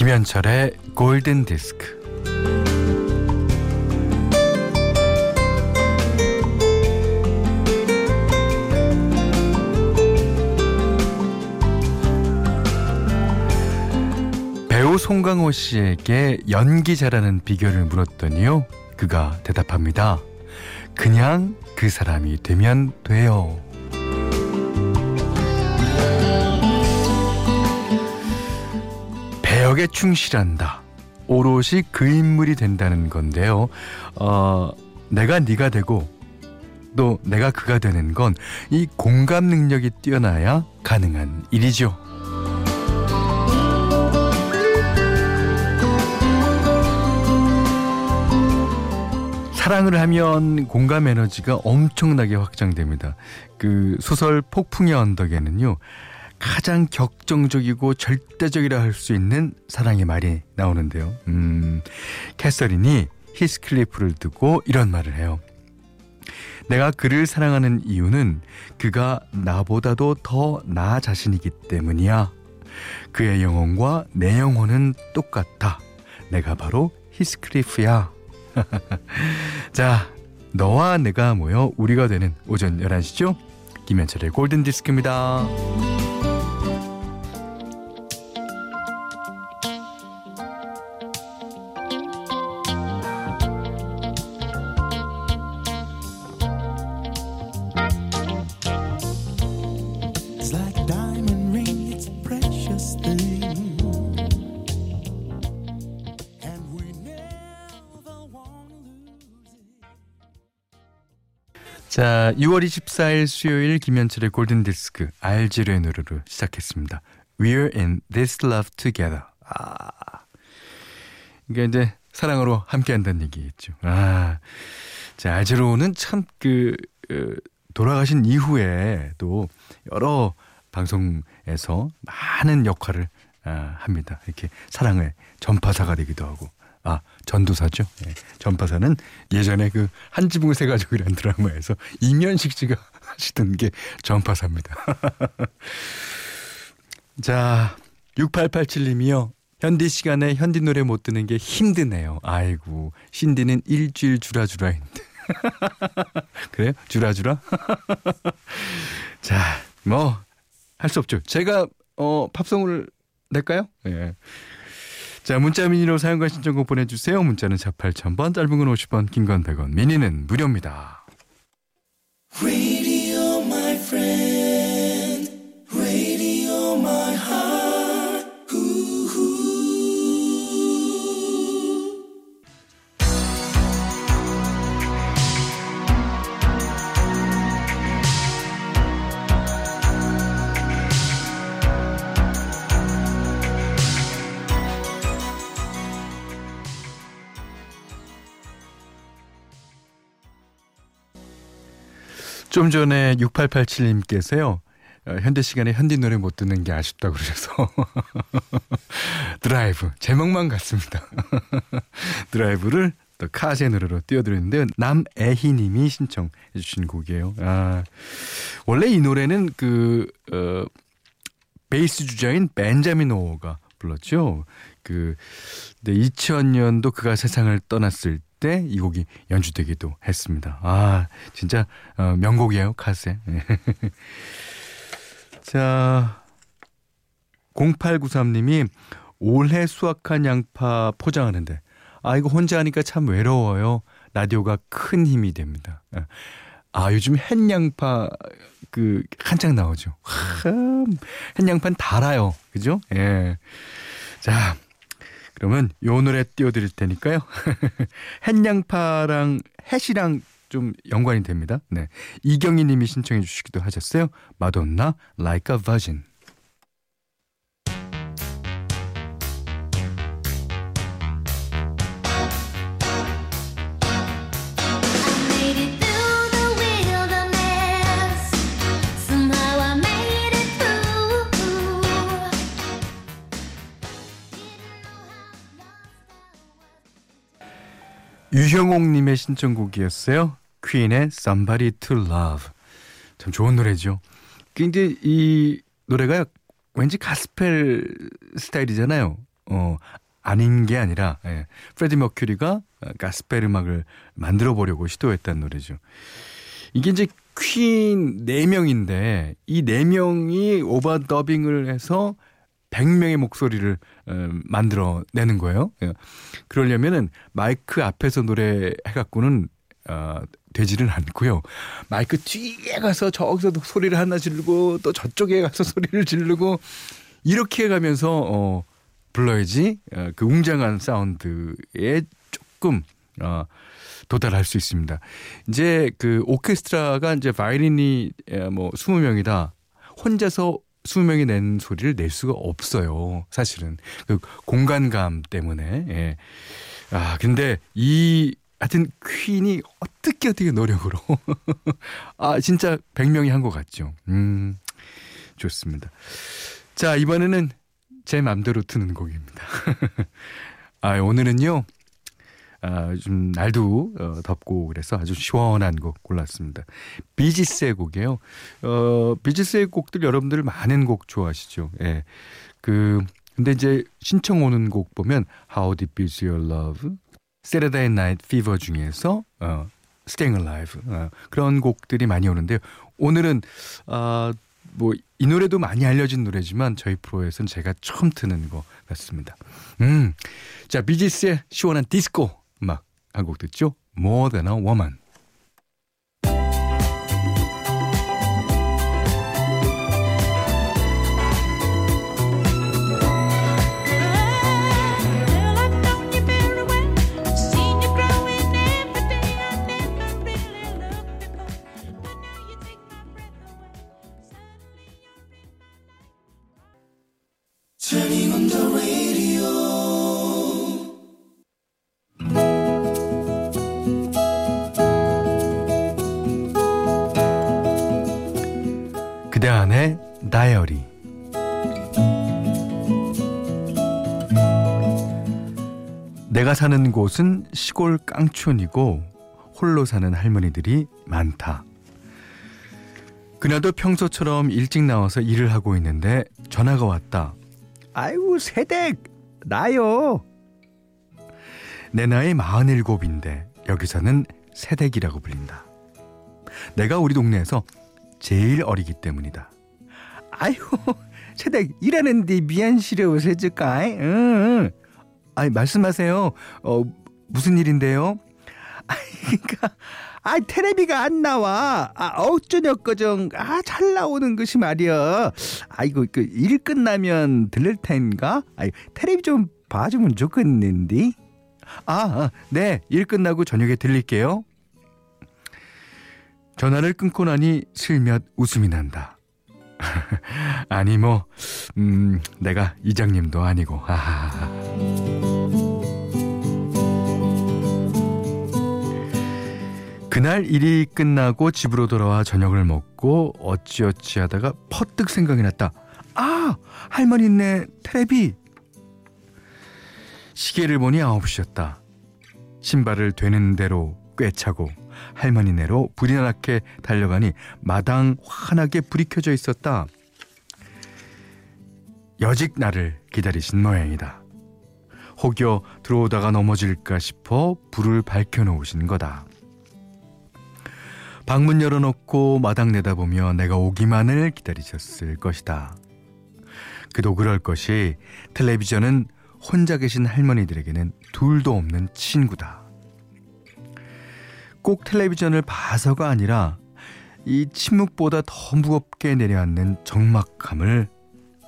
김현철의 골든 디스크. 배우 송강호 씨에게 연기 잘하는 비결을 물었더니요. 그가 대답합니다. 그냥 그 사람이 되면 돼요. 배역에 충실한다. 오롯이 그 인물이 된다는 건데요. 어, 내가 네가 되고 또 내가 그가 되는 건 이 공감 능력이 뛰어나야 가능한 일이죠. 사랑을 하면 공감 에너지가 엄청나게 확장됩니다. 그 소설 폭풍의 언덕에는요. 가장 격정적이고 절대적이라 할 수 있는 사랑의 말이 나오는데요. 음, 캐서린이 히스클리프를 두고 이런 말을 해요. 내가 그를 사랑하는 이유는 그가 나보다도 더 나 자신이기 때문이야. 그의 영혼과 내 영혼은 똑같아. 내가 바로 히스클리프야. 자, 너와 내가 모여 우리가 되는 오전 11시죠? 김현철의 골든디스크입니다. 자, 6월 24일 수요일 김현철의 골든 디스크 알지르의 노래로 시작했습니다. We're in this love together. 아, 이게 이제 사랑으로 함께 한다는 얘기겠죠. 아, 자, 알지로는 참그 돌아가신 이후에 또 여러 방송에서 많은 역할을 아, 합니다. 이렇게 사랑의 전파사가 되기도 하고. 아, 전도사죠. 예. 전파사는 예전에 그 한 지붕 세 가족이라는 드라마에서 이면식 씨가 하시던 게 전파사입니다. 자, 6887님이요. 현디 시간에 현디 노래 못 듣는 게 힘드네요. 아이고, 신디는 일주일 주라주라인데. 그래요? 주라주라? 자, 뭐, 할 수 없죠. 제가, 어, 팝송을 낼까요? 예. 자, 문자 미니로 사용과 신청곡 보내주세요. 문자는 4 8000번, 짧은 건 50원, 긴 건 100원, 미니는 무료입니다. 좀 전에 6887님께서요. 어, 현대 시간에 현디 노래 못 듣는 게 아쉽다고 그러셔서 드라이브 제목만 같습니다. 드라이브를 또 카스 노래로 띄워드렸는데 남애희님이 신청해 주신 곡이에요. 아 원래 이 노래는 그 어, 베이스 주자인 벤자민 오가 불렀죠. 그 2000년도 그가 세상을 떠났을 때 이 곡이 연주되기도 했습니다. 아 진짜 어, 명곡이에요 카세. 자 0893님이 올해 수확한 양파 포장하는데 아 이거 혼자 하니까 참 외로워요. 라디오가 큰 힘이 됩니다. 아 요즘 햇양파 그 한창 나오죠. 참 햇양파는 달아요. 그죠? 예. 자 그러면 요 노래 띄워드릴 테니까요. 햇양파랑 햇이랑 좀 연관이 됩니다. 네. 이경희 님이 신청해 주시기도 하셨어요. 마돈나, Like a Virgin. 유형옥 님의 신청곡이었어요. 퀸의 Somebody to Love. 참 좋은 노래죠. 근데 이 노래가 왠지 가스펠 스타일이잖아요. 어, 아닌 게 아니라 예, 프레디 머큐리가 가스펠 음악을 만들어 보려고 시도했던 노래죠. 이게 이제 퀸 4명인데 이 4명이 overdubbing을 해서 100명의 목소리를 어, 만들어 내는 거예요. 예. 그러려면은 마이크 앞에서 노래 해 갖고는 어, 되지는 않고요. 마이크 뒤에 가서 저기서도 소리를 하나 지르고 또 저쪽에 가서 소리를 지르고 이렇게 가면서 어 불러야지 어, 그 웅장한 사운드에 조금 어 도달할 수 있습니다. 이제 그 오케스트라가 이제 바이린이 에, 뭐 20명이다. 혼자서 20명이 낸 소리를 낼 수가 없어요. 사실은 그 공간감 때문에. 예. 아, 근데 이 하여튼 퀸이 어떻게 어떻게 노력으로 아, 진짜 100명이 한 것 같죠. 음. 좋습니다. 자, 이번에는 제 맘대로 트는 곡입니다. 아, 오늘은요. 아, 좀 날도 어, 덥고 그래서 아주 시원한 곡 골랐습니다. 비지스의 곡이에요. 어, 비지스의 곡들 여러분들 많은 곡 좋아하시죠. 예. 그 근데 이제 신청 오는 곡 보면 How Deep Is Your Love, Saturday Night Fever 중에서 어, Staying Alive 어, 그런 곡들이 많이 오는데요. 오늘은 아, 뭐이 노래도 많이 알려진 노래지만 저희 프로에서는 제가 처음 트는 것 같습니다. 음, 자 비지스의 시원한 디스코 한 곡 듣죠. More Than a Woman. Well, I've known you 내가 사는 곳은 시골 깡촌이고 홀로 사는 할머니들이 많다. 그나도 평소처럼 일찍 나와서 일을 하고 있는데 전화가 왔다. 아이고 세댁 나요. 내 나이 47인데 여기서는 세댁이라고 불린다. 내가 우리 동네에서 제일 어리기 때문이다. 아이고, 세댁 일하는데 미안시려워서 해줄까? 응, 응. 아이, 말씀하세요. 어, 무슨 일인데요? 아이, 그니까, 아, 테레비가 안 나와. 아, 어쩌냐꺼정. 아, 잘 나오는 것이 말이야. 아이고, 그, 일 끝나면 들릴 텐가? 아이, 테레비 좀 봐주면 좋겠는데? 아, 아, 네. 일 끝나고 저녁에 들릴게요. 전화를 끊고 나니 슬며t 웃음이 난다. 아니 뭐, 음, 내가 이장님도 아니고. 하하하. 그날 일이 끝나고 집으로 돌아와 저녁을 먹고 어찌어찌 하다가 퍼뜩 생각이 났다. 아, 할머니네 테레비. 시계를 보니 9시였다. 신발을 되는 대로 꿰차고 할머니네로 불이 나게 달려가니 마당 환하게 불이 켜져 있었다. 여직 나를 기다리신 모양이다. 혹여 들어오다가 넘어질까 싶어 불을 밝혀 놓으신 거다. 방문 열어놓고 마당 내다보며 내가 오기만을 기다리셨을 것이다. 그도 그럴 것이 텔레비전은 혼자 계신 할머니들에게는 둘도 없는 친구다. 꼭 텔레비전을 봐서가 아니라 이 침묵보다 더 무겁게 내려앉는 적막함을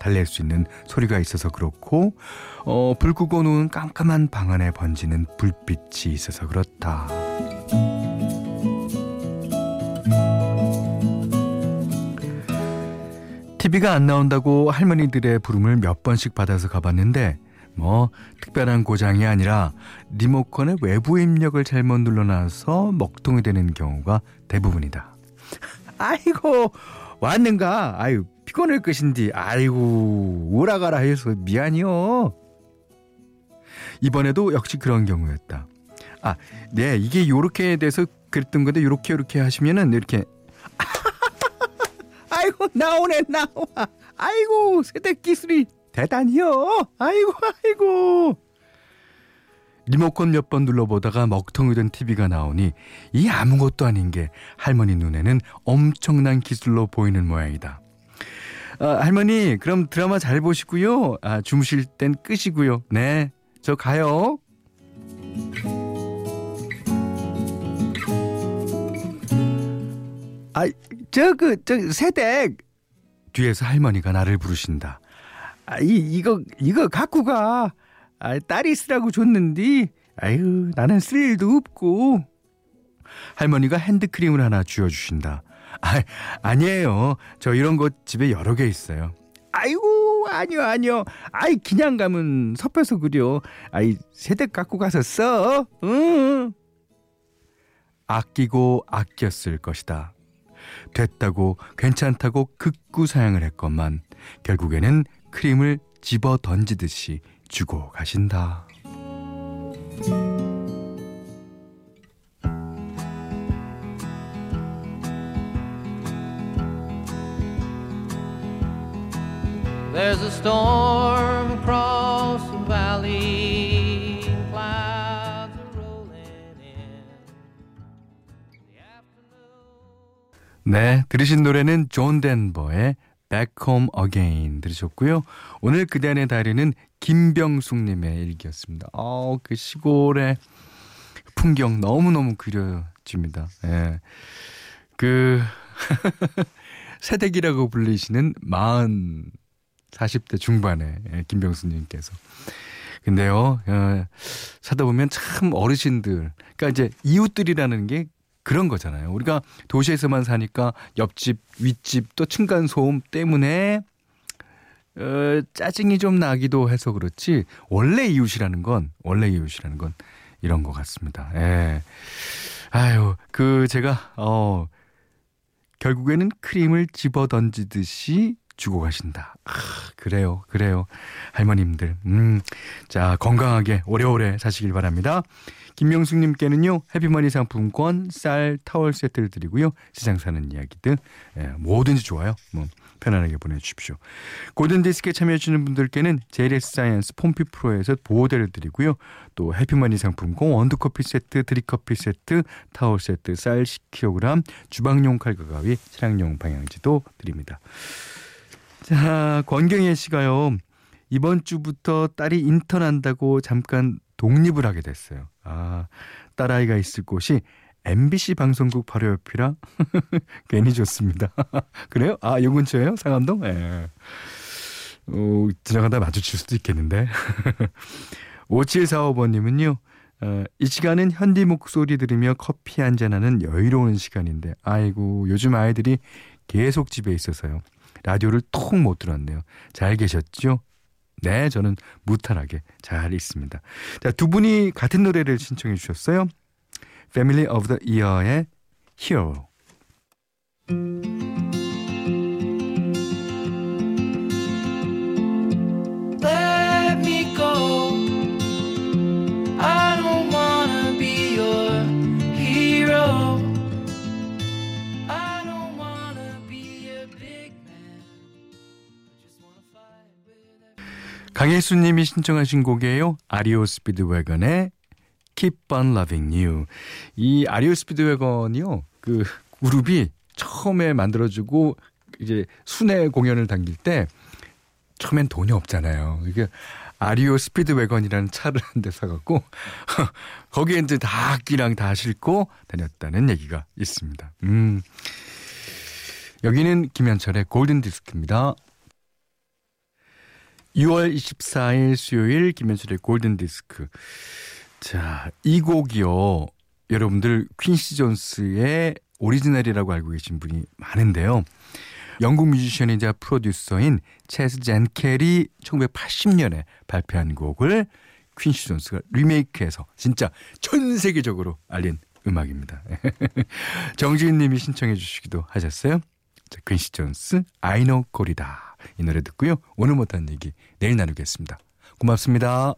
달랠 수 있는 소리가 있어서 그렇고 어, 불 끄고 누운 깜깜한 방 안에 번지는 불빛이 있어서 그렇다. TV가 안 나온다고 할머니들의 부름을 몇 번씩 받아서 가봤는데 뭐 특별한 고장이 아니라 리모컨의 외부 입력을 잘못 눌러놔서 먹통이 되는 경우가 대부분이다. 아이고 왔는가? 아유 피곤할 것인디 아이고 오라가라 해서 미안이요. 이번에도 역시 그런 경우였다. 아, 네 이게 요렇게 돼서 그랬던 건데 요렇게 요렇게 하시면은 이렇게 나오네 나와. 아이고 세대 기술이 대단히요. 아이고, 아이고. 리모컨 몇 번 눌러보다가 먹통이 된 TV가 나오니 이 아무것도 아닌 게 할머니 눈에는 엄청난 기술로 보이는 모양이다. 아, 할머니, 그럼 드라마 잘 보시고요. 아, 주무실 땐 끄시고요. 네, 저 가요. 저, 그, 저, 새댁! 뒤에서 할머니가 나를 부르신다. 아, 이, 이거, 이거 갖고 가. 아, 딸이 쓰라고 줬는데, 아유, 나는 쓸 일도 없고. 할머니가 핸드크림을 하나 쥐어주신다. 아, 아니에요. 저 이런 거 집에 여러 개 있어요. 아이고, 아니요, 아니요. 아이, 그냥 가면 섭해서 그려. 아이, 새댁 갖고 가서 써. 응. 아끼고 아꼈을 것이다. 됐다고 괜찮다고 극구 사양을 했건만 결국에는 크림을 집어 던지듯이 주고 가신다. There's a storm across the valley, 네, 들으신 노래는 존 덴버의 Back Home Again 들으셨고요. 오늘 그대 안의 다이어리는 김병숙님의 일기였습니다. 어, 그 시골의 풍경 너무너무 그려집니다. 예. 그, 새댁이라고 불리시는 40, 40대 중반의 예, 김병수님께서. 근데요, 어, 살다 보면 참 어르신들, 그러니까 이제 이웃들이라는 게 그런 거잖아요. 우리가 도시에서만 사니까 옆집, 윗집 또 층간 소음 때문에 어, 짜증이 좀 나기도 해서 그렇지 원래 이웃이라는 건 원래 이웃이라는 건 이런 것 같습니다. 예. 아유, 그 제가 어 결국에는 크림을 집어 던지듯이 주고 가신다. 아, 그래요, 그래요. 할머님들. 음, 자, 건강하게 오래오래 사시길 바랍니다. 김명숙님께는요, 해피머니 상품권, 쌀, 타월 세트를 드리고요. 세상 사는 이야기들, 예, 뭐든지 좋아요. 뭐, 편안하게 보내주십시오. 골든디스크에 참여해주시는 분들께는 JLS 사이언스 폼피 프로에서 보호대를 드리고요. 또 해피머니 상품권, 원두커피 세트, 드립커피 세트, 타월 세트, 쌀 10kg, 주방용 칼과 가위, 차량용 방향제도 드립니다. 자, 권경혜 씨가요. 이번 주부터 딸이 인턴한다고 잠깐 독립을 하게 됐어요. 아, 딸아이가 있을 곳이 MBC 방송국 바로 옆이라 괜히 좋습니다. 그래요? 아, 요 근처예요? 상암동? 예. 어, 지나가다 마주칠 수도 있겠는데. 5745번님은요, 어, 이 시간은 현디 목소리 들으며 커피 한잔하는 여유로운 시간인데, 아이고, 요즘 아이들이 계속 집에 있어서요. 라디오를 통 못 들었네요. 잘 계셨죠? 네, 저는 무탈하게 잘 있습니다. 자, 두 분이 같은 노래를 신청해 주셨어요. Family of the Year의 Hero. 강혜수님이 신청하신 곡이에요. 아리오 스피드웨건의 Keep on Loving You. 이 아리오 스피드웨건이요. 그 그룹이 처음에 만들어지고 이제 순회 공연을 당길 때 처음엔 돈이 없잖아요. 이게 아리오 스피드웨건이라는 차를 한 대 사갖고 거기에 이제 다 악기랑 다 싣고 다녔다는 얘기가 있습니다. 음. 여기는 김현철의 골든 디스크입니다. 6월 24일 수요일 김현철의 골든 디스크. 자, 이 곡이요. 여러분들 퀸시 존스의 오리지널이라고 알고 계신 분이 많은데요. 영국 뮤지션이자 프로듀서인 채즈 쟁켈이 1980년에 발표한 곡을 퀸시 존스가 리메이크해서 진짜 전 세계적으로 알린 음악입니다. 정지은 님이 신청해 주시기도 하셨어요. 자, 퀸시 존스 know 골이다. 이 노래 듣고요. 오늘 못한 얘기 내일 나누겠습니다. 고맙습니다.